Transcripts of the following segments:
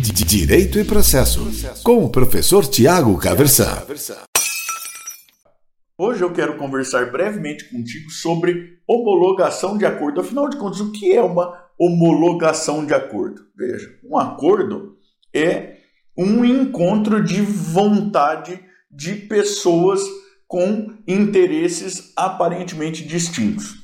Direito e Processo, com o professor Tiago Caversan. Hoje eu quero conversar brevemente contigo sobre homologação de acordo. Afinal de contas, o que é uma homologação de acordo? Veja, um acordo é um encontro de vontade de pessoas com interesses aparentemente distintos.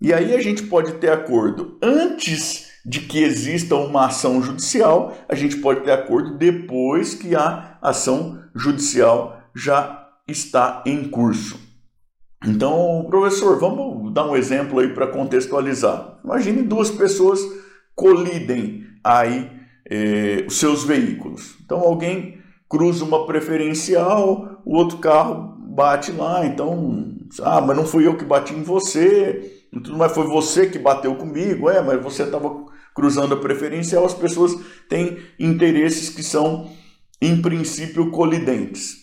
E aí a gente pode ter acordo antes de que exista uma ação judicial, a gente pode ter acordo depois que a ação judicial já está em curso. Então, professor, vamos dar um exemplo aí para contextualizar. Imagine duas pessoas colidem aí eh, os seus veículos. Então, alguém cruza uma preferencial, o outro carro bate lá, então, ah, mas não fui eu que bati em você, mas foi você que bateu comigo, é, mas você estava cruzando a preferencial, as pessoas têm interesses que são, em princípio, colidentes.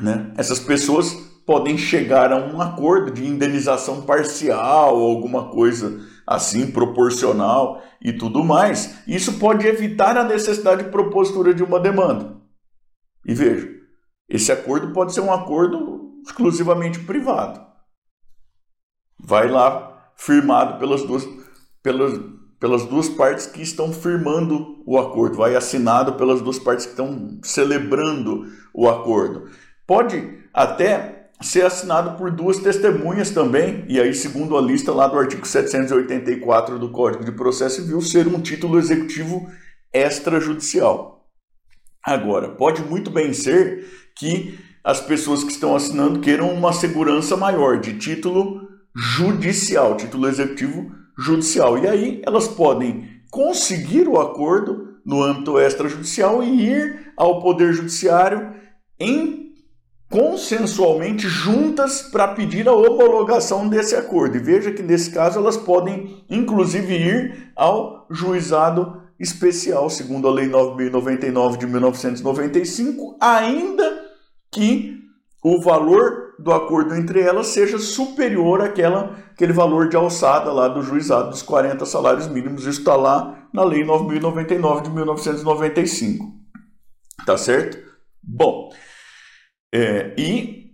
Né? Essas pessoas podem chegar a um acordo de indenização parcial, alguma coisa assim, proporcional e tudo mais. Isso pode evitar a necessidade de propositura de uma demanda. E veja, esse acordo pode ser um acordo exclusivamente privado. Vai lá firmado pelas duas, pelas, pelas duas partes que estão firmando o acordo, vai assinado pelas duas partes que estão celebrando o acordo. Pode até ser assinado por duas testemunhas também, e aí, segundo a lista lá do artigo 784 do Código de Processo Civil, ser um título executivo extrajudicial. Agora, pode muito bem ser que as pessoas que estão assinando queiram uma segurança maior de título judicial, título executivo judicial. E aí elas podem conseguir o acordo no âmbito extrajudicial e ir ao Poder Judiciário em consensualmente juntas para pedir a homologação desse acordo. E veja que nesse caso elas podem inclusive ir ao juizado especial, segundo a Lei 9099 de 1995, ainda que o valor do acordo entre elas seja superior àquela, àquele valor de alçada lá do juizado dos 40 salários mínimos. Isso está lá na Lei 9.099 de 1995. Tá certo? Bom, é, e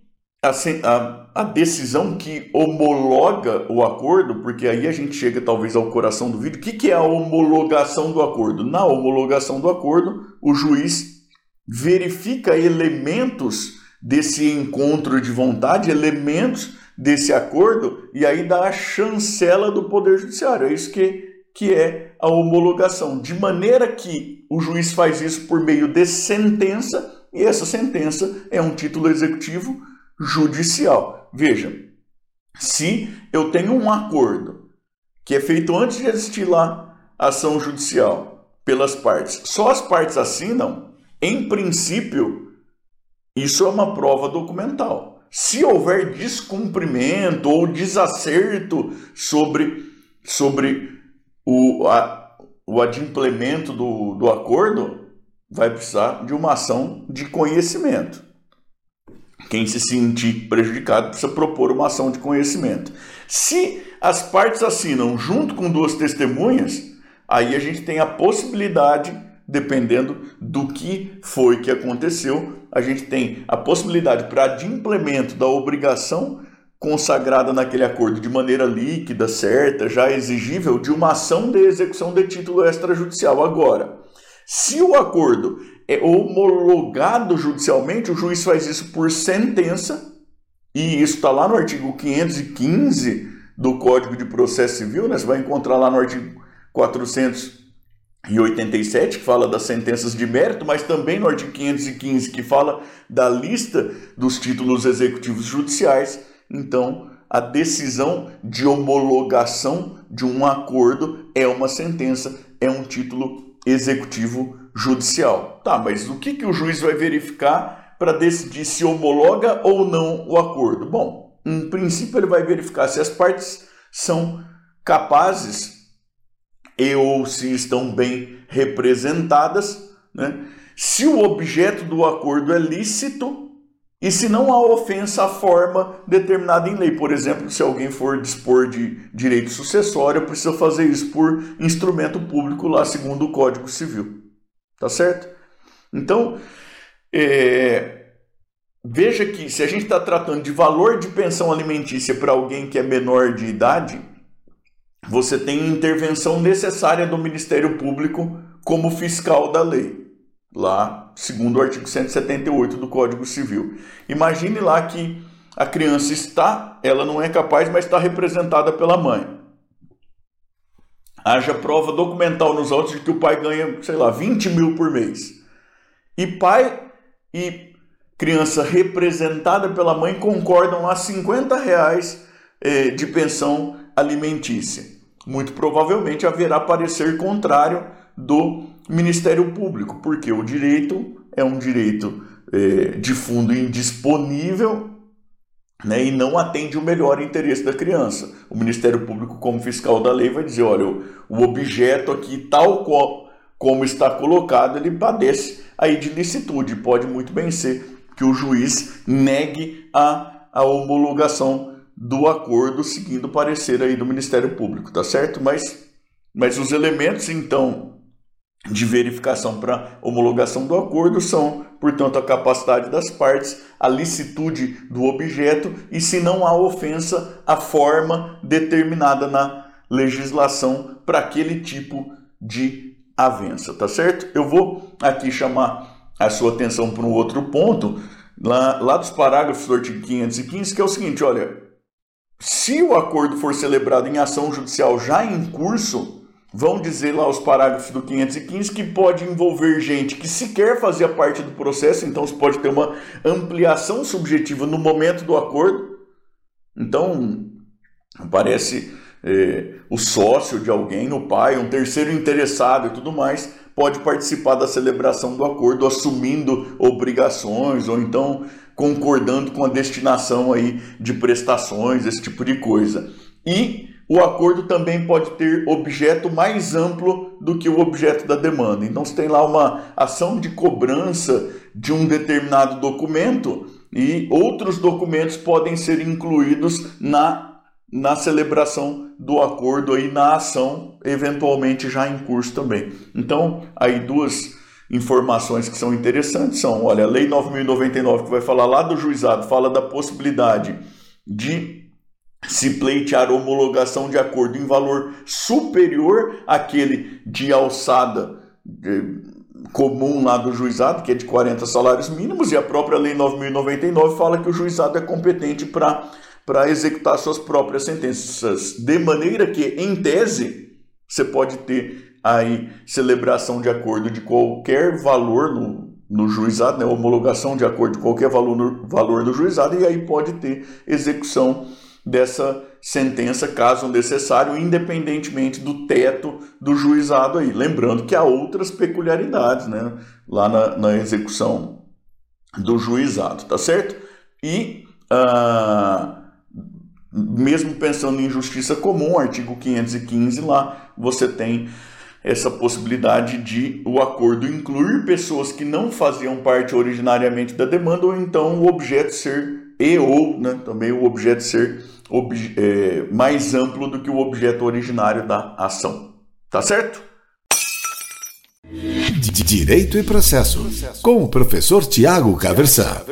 a, a decisão que homologa o acordo, porque aí a gente chega talvez ao coração do vídeo, o que, que é a homologação do acordo? Na homologação do acordo, o juiz verifica elementos desse encontro de vontade, elementos desse acordo, e aí dá a chancela do Poder Judiciário. É isso que, que é a homologação. De maneira que o juiz faz isso por meio de sentença, e essa sentença é um título executivo judicial. Veja, se eu tenho um acordo que é feito antes de existir lá a ação judicial pelas partes, só as partes assinam, em princípio, isso é uma prova documental. Se houver descumprimento ou desacerto sobre, sobre o, a, o adimplemento do, do acordo, vai precisar de uma ação de conhecimento. Quem se sentir prejudicado precisa propor uma ação de conhecimento. Se as partes assinam junto com duas testemunhas, aí a gente tem a possibilidade dependendo do que foi que aconteceu, a gente tem a possibilidade para de implemento da obrigação consagrada naquele acordo de maneira líquida, certa, já exigível, de uma ação de execução de título extrajudicial. Agora, se o acordo é homologado judicialmente, o juiz faz isso por sentença, e isso está lá no artigo 515 do Código de Processo Civil, né? você vai encontrar lá no artigo 400 e 87, que fala das sentenças de mérito, mas também no artigo 515, que fala da lista dos títulos executivos judiciais. Então, a decisão de homologação de um acordo é uma sentença, é um título executivo judicial. Tá, mas o que, que o juiz vai verificar para decidir se homologa ou não o acordo? Bom, em princípio, ele vai verificar se as partes são capazes e ou se estão bem representadas, né? se o objeto do acordo é lícito e se não há ofensa à forma determinada em lei. Por exemplo, se alguém for dispor de direito sucessório, precisa fazer isso por instrumento público lá segundo o Código Civil. Tá certo? Então, é, veja que se a gente está tratando de valor de pensão alimentícia para alguém que é menor de idade, você tem intervenção necessária do Ministério Público como fiscal da lei, lá, segundo o artigo 178 do Código Civil. Imagine lá que a criança está, ela não é capaz, mas está representada pela mãe haja prova documental nos autos de que o pai ganha, sei lá, 20 mil por mês. E pai e criança representada pela mãe concordam a 50 reais eh, de pensão alimentícia. Muito provavelmente haverá parecer contrário do Ministério Público, porque o direito é um direito eh, de fundo indisponível né, e não atende o melhor interesse da criança. O Ministério Público, como fiscal da lei, vai dizer: olha, o objeto aqui, tal qual, como está colocado, ele padece aí de licitude. Pode muito bem ser que o juiz negue a, a homologação do acordo seguindo o parecer aí do Ministério Público, tá certo? Mas, mas os elementos, então, de verificação para homologação do acordo são, portanto, a capacidade das partes, a licitude do objeto e, se não há ofensa, a forma determinada na legislação para aquele tipo de avença, tá certo? Eu vou aqui chamar a sua atenção para um outro ponto, lá, lá dos parágrafos do artigo 515, que é o seguinte: olha, se o acordo for celebrado em ação judicial já em curso vão dizer lá os parágrafos do 515 que pode envolver gente que sequer fazia parte do processo, então você pode ter uma ampliação subjetiva no momento do acordo. Então, aparece é, o sócio de alguém, o pai, um terceiro interessado e tudo mais, pode participar da celebração do acordo, assumindo obrigações ou então concordando com a destinação aí de prestações, esse tipo de coisa. E o acordo também pode ter objeto mais amplo do que o objeto da demanda. Então, você tem lá uma ação de cobrança de um determinado documento e outros documentos podem ser incluídos na, na celebração do acordo aí na ação, eventualmente já em curso também. Então, aí duas informações que são interessantes são, olha, a Lei 9099 que vai falar lá do juizado, fala da possibilidade de se pleitear homologação de acordo em valor superior àquele de alçada comum lá do juizado, que é de 40 salários mínimos, e a própria Lei 9.099 fala que o juizado é competente para para executar suas próprias sentenças, de maneira que, em tese, você pode ter aí celebração de acordo de qualquer valor no, no juizado, né, homologação de acordo de qualquer valor no, valor no juizado, e aí pode ter execução dessa sentença, caso necessário, independentemente do teto do juizado aí. Lembrando que há outras peculiaridades né, lá na, na execução do juizado, tá certo? E ah, mesmo pensando em justiça comum, artigo 515 lá, você tem essa possibilidade de o acordo incluir pessoas que não faziam parte originariamente da demanda ou então o objeto ser e ou né, também o objeto ser é, mais amplo do que o objeto originário da ação. Tá certo? Direito e processo, com o professor Tiago Caversan.